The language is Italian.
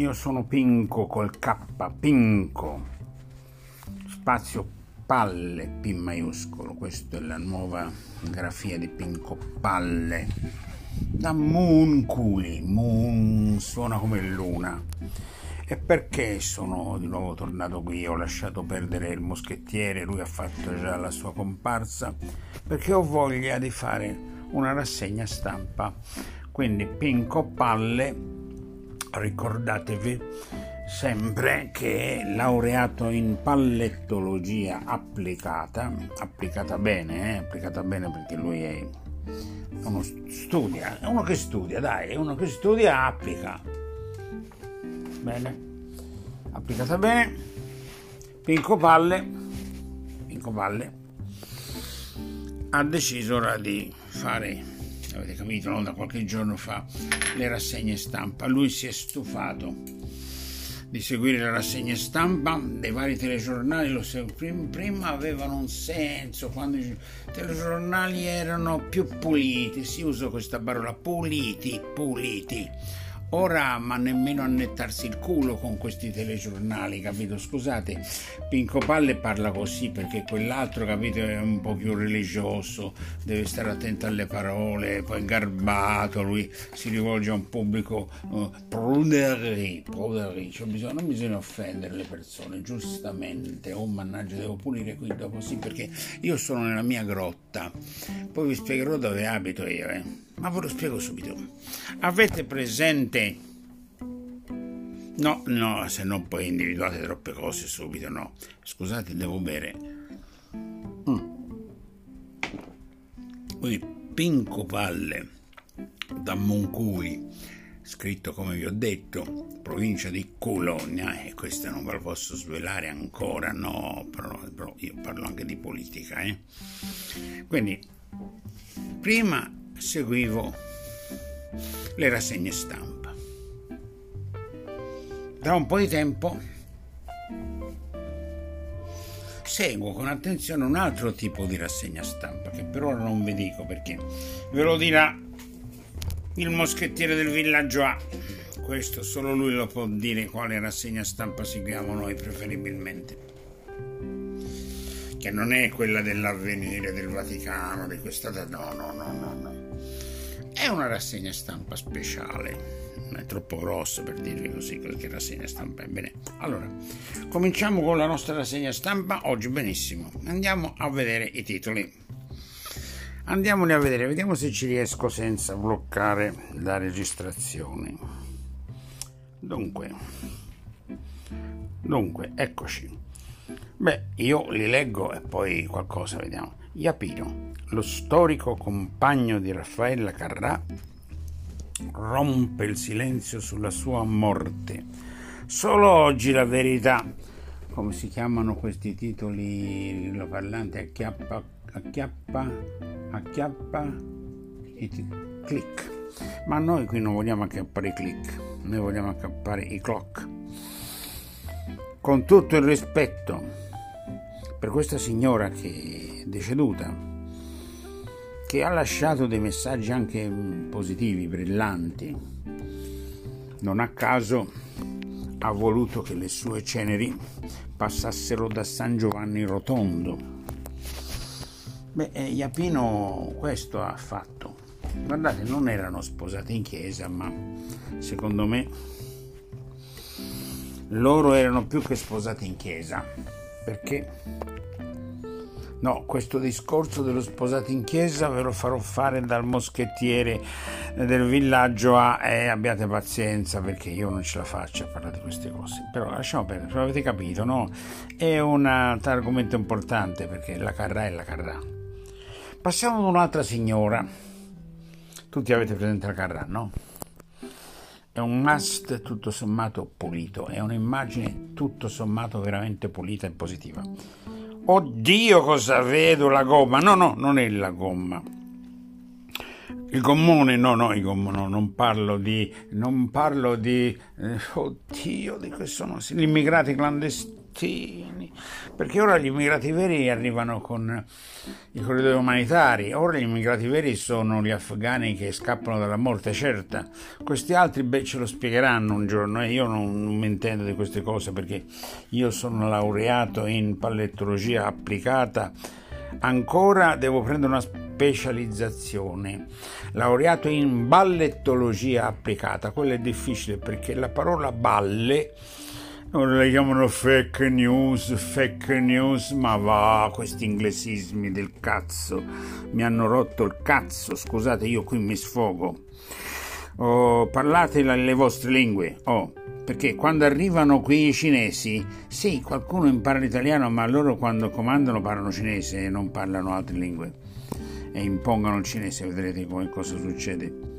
io sono Pinco col K, Pinco, spazio palle P maiuscolo, questa è la nuova grafia di Pinco Palle, da Moon Culi, Moon suona come luna. E perché sono di nuovo tornato qui? Ho lasciato perdere il moschettiere, lui ha fatto già la sua comparsa, perché ho voglia di fare una rassegna stampa. Quindi Pinco Palle ricordatevi sempre che laureato in pallettologia applicata, applicata bene, eh? applicata bene perché lui è uno studia, è uno che studia, dai, è uno che studia applica. Bene, applicata bene, Pinco Palle, Pinco Palle ha deciso ora di fare avete capito, no? da qualche giorno fa le rassegne stampa. Lui si è stufato di seguire le rassegne stampa dei vari telegiornali, lo prima avevano un senso, quando i telegiornali erano più puliti, si usa questa parola, puliti, puliti Ora, ma nemmeno annettarsi il culo con questi telegiornali, capito? Scusate, Pinco Palle parla così perché quell'altro, capito, è un po' più religioso, deve stare attento alle parole, poi garbato, lui si rivolge a un pubblico uh, pruderie, pruderie, cioè bisogna, non bisogna offendere le persone, giustamente, oh mannaggia, devo pulire qui dopo sì, perché io sono nella mia grotta, poi vi spiegherò dove abito io, eh ma ve lo spiego subito. Avete presente? No, no, se no poi individuate troppe cose subito, no. Scusate, devo bere. Mm. Quindi Pinco Palle da Moncui, scritto come vi ho detto, provincia di Colonia, e questo non ve lo posso svelare ancora, no, però, però io parlo anche di politica, eh. Quindi, prima seguivo le rassegne stampa. Da un po' di tempo seguo con attenzione un altro tipo di rassegna stampa che per ora non vi dico perché ve lo dirà il moschettiere del villaggio A. Questo solo lui lo può dire quale rassegna stampa seguiamo noi preferibilmente che non è quella dell'avvenire del Vaticano, di questa... No, no, no, no, no. È una rassegna stampa speciale, non è troppo grossa per dirvi così che rassegna stampa è. Bene, allora, cominciamo con la nostra rassegna stampa oggi benissimo. Andiamo a vedere i titoli. Andiamoli a vedere, vediamo se ci riesco senza bloccare la registrazione. Dunque, dunque, eccoci. Beh, io li leggo e poi qualcosa vediamo. Iapino lo storico compagno di Raffaella Carrà rompe il silenzio sulla sua morte. Solo oggi la verità, come si chiamano questi titoli lo parlante, acchiappa, acchiappa, acchiappa, click. Ma noi qui non vogliamo acchiappare i click, noi vogliamo acchiappare i clock. Con tutto il rispetto per questa signora che è deceduta, che ha lasciato dei messaggi anche positivi, brillanti. Non a caso ha voluto che le sue ceneri passassero da San Giovanni Rotondo. Beh, Iapino questo ha fatto. Guardate, non erano sposati in chiesa, ma secondo me loro erano più che sposati in chiesa, perché No, questo discorso dello sposato in chiesa ve lo farò fare dal moschettiere del villaggio a e abbiate pazienza perché io non ce la faccio a parlare di queste cose. Però lasciamo perdere, avete capito, no? È un argomento importante perché la carrà è la carrà. Passiamo ad un'altra signora. Tutti avete presente la carrà, no? È un must tutto sommato pulito, è un'immagine tutto sommato veramente pulita e positiva Oddio cosa vedo la gomma. No, no, non è la gomma. Il gommone, no, no, il gommone, no, non parlo di, non parlo di, eh, oddio, di che sono, gli immigrati clandestini, Sì, perché ora gli immigrati veri arrivano con i corridoi umanitari, ora gli immigrati veri sono gli afghani che scappano dalla morte certa. Questi altri beh, ce lo spiegheranno un giorno e io non, non mi intendo di queste cose perché io sono laureato in pallettologia applicata, ancora devo prendere una specializzazione. Laureato in ballettologia applicata, quello è difficile perché la parola balle Ora le chiamano fake news, fake news, ma va, questi inglesismi del cazzo mi hanno rotto il cazzo, scusate, io qui mi sfogo. Oh, parlate le vostre lingue, oh, perché quando arrivano qui i cinesi, sì, qualcuno impara l'italiano, ma loro quando comandano parlano cinese e non parlano altre lingue e impongono il cinese, vedrete come cosa succede.